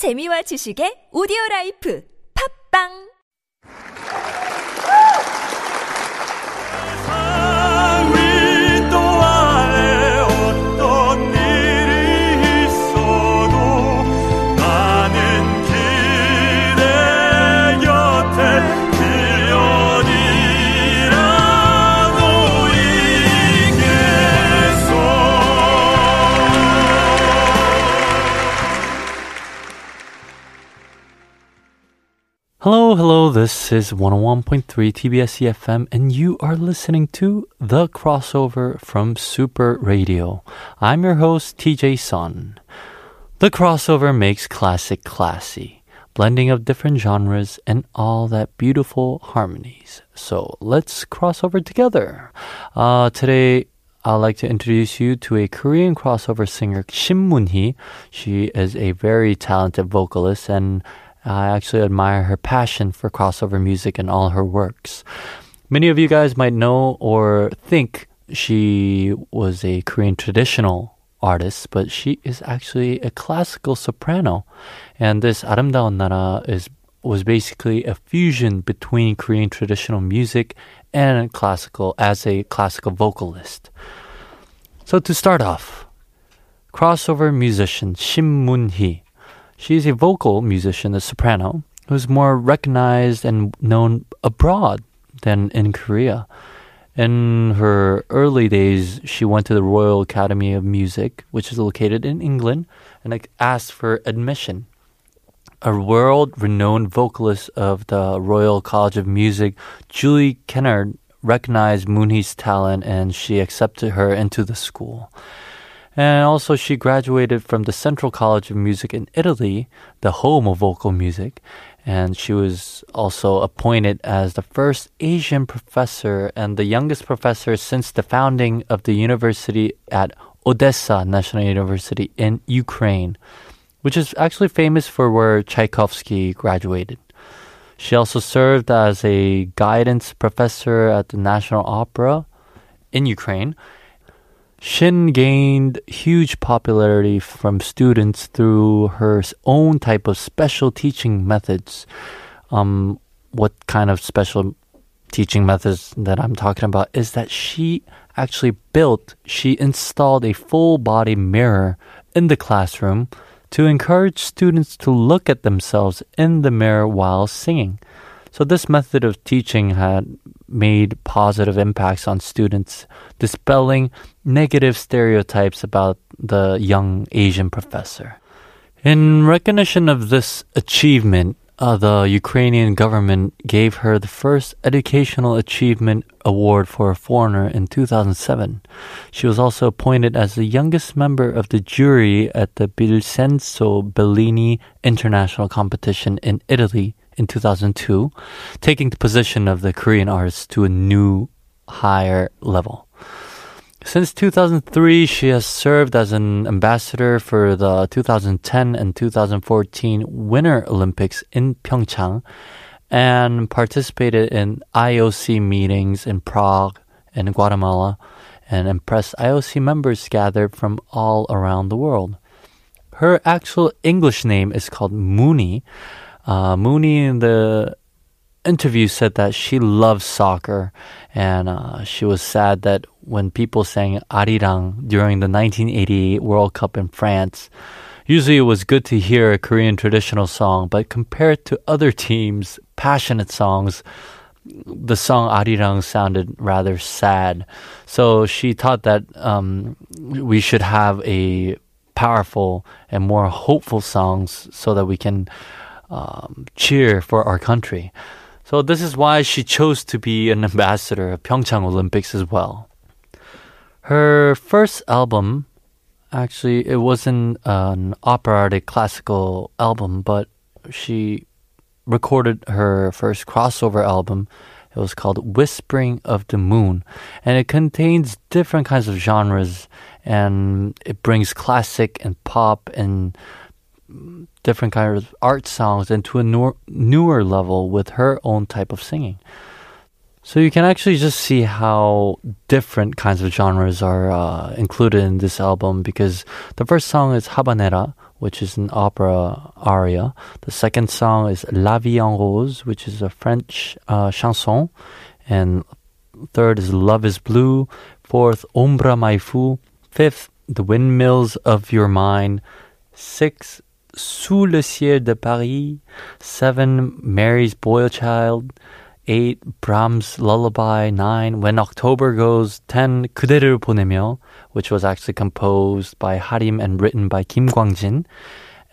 재미와 지식의 오디오 라이프. 팝빵 This is 101.3 TBS EFM, and you are listening to The Crossover from Super Radio. I'm your host, TJ Sun. The Crossover makes classic classy, blending of different genres and all that beautiful harmonies. So let's cross over together. Uh, today, I'd like to introduce you to a Korean crossover singer, Shin Moon-hee. She is a very talented vocalist and I actually admire her passion for crossover music and all her works. Many of you guys might know or think she was a Korean traditional artist, but she is actually a classical soprano. And this 아름다운 나라 is was basically a fusion between Korean traditional music and classical as a classical vocalist. So to start off, crossover musician Shin Moon Hee She's a vocal musician, a soprano, who's more recognized and known abroad than in Korea. In her early days, she went to the Royal Academy of Music, which is located in England, and asked for admission. A world renowned vocalist of the Royal College of Music, Julie Kennard, recognized Mooney's talent and she accepted her into the school. And also, she graduated from the Central College of Music in Italy, the home of vocal music. And she was also appointed as the first Asian professor and the youngest professor since the founding of the university at Odessa National University in Ukraine, which is actually famous for where Tchaikovsky graduated. She also served as a guidance professor at the National Opera in Ukraine Shin gained huge popularity from students through her own type of special teaching methods. Um, what kind of special teaching methods that I'm talking about is that she actually built, she installed a full body mirror in the classroom to encourage students to look at themselves in the mirror while singing. So this method of teaching had made positive impacts on students, dispelling negative stereotypes about the young Asian professor. In recognition of this achievement, uh, the Ukrainian government gave her the first Educational Achievement Award for a foreigner in 2007. She was also appointed as the youngest member of the jury at the Vincenzo Bellini International Competition in Italy in 2002, taking the position of the Korean artist to a new, higher level. Since 2003, she has served as an ambassador for the 2010 and 2014 Winter Olympics in Pyeongchang and participated in IOC meetings in Prague and Guatemala and impressed IOC members gathered from all around the world. Her actual English name is called Mooney. Uh, Mooney in the interview said that she loves soccer and uh, she was sad that when people sang Arirang during the 1988 World Cup in France, usually it was good to hear a Korean traditional song, but compared to other teams' passionate songs, the song Arirang sounded rather sad. So she thought that um, we should have a powerful and more hopeful songs so that we can um, cheer for our country. So this is why she chose to be an ambassador of Pyeongchang Olympics as well. Her first album, actually, it wasn't an operatic classical album, but she recorded her first crossover album. It was called Whispering of the Moon, and it contains different kinds of genres, and it brings classic and pop and different kinds of art songs into a newer, newer level with her own type of singing. So you can actually just see how different kinds of genres are uh, included in this album because the first song is Habanera, which is an opera aria. The second song is La Vie en Rose, which is a French uh, chanson. And third is Love is Blue. Fourth, Ombra Mai Fu. Fifth, The Windmills of Your Mind. Six, Sous le ciel de Paris. Seven, Mary's Boy Child. Eight, Brahms Lullaby. Nine, When October Goes. Ten, 그대를 보내며, which was actually composed by Harim and written by Kim Kwang-jin.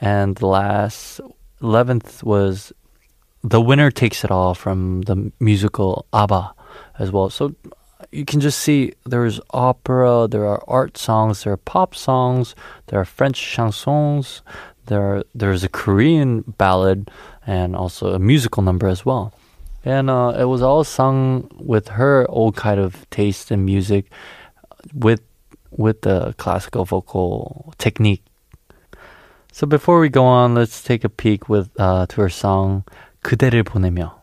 And the last, eleventh was The Winner Takes It All from the musical ABBA as well. So you can just see there's opera, there are art songs, there are pop songs, there are French chansons, there are, there's a Korean ballad, and also a musical number as well. And uh, it was all sung with her old kind of taste in music, with with the classical vocal technique. So before we go on, let's take a peek with uh, to her song 그대를 보내며.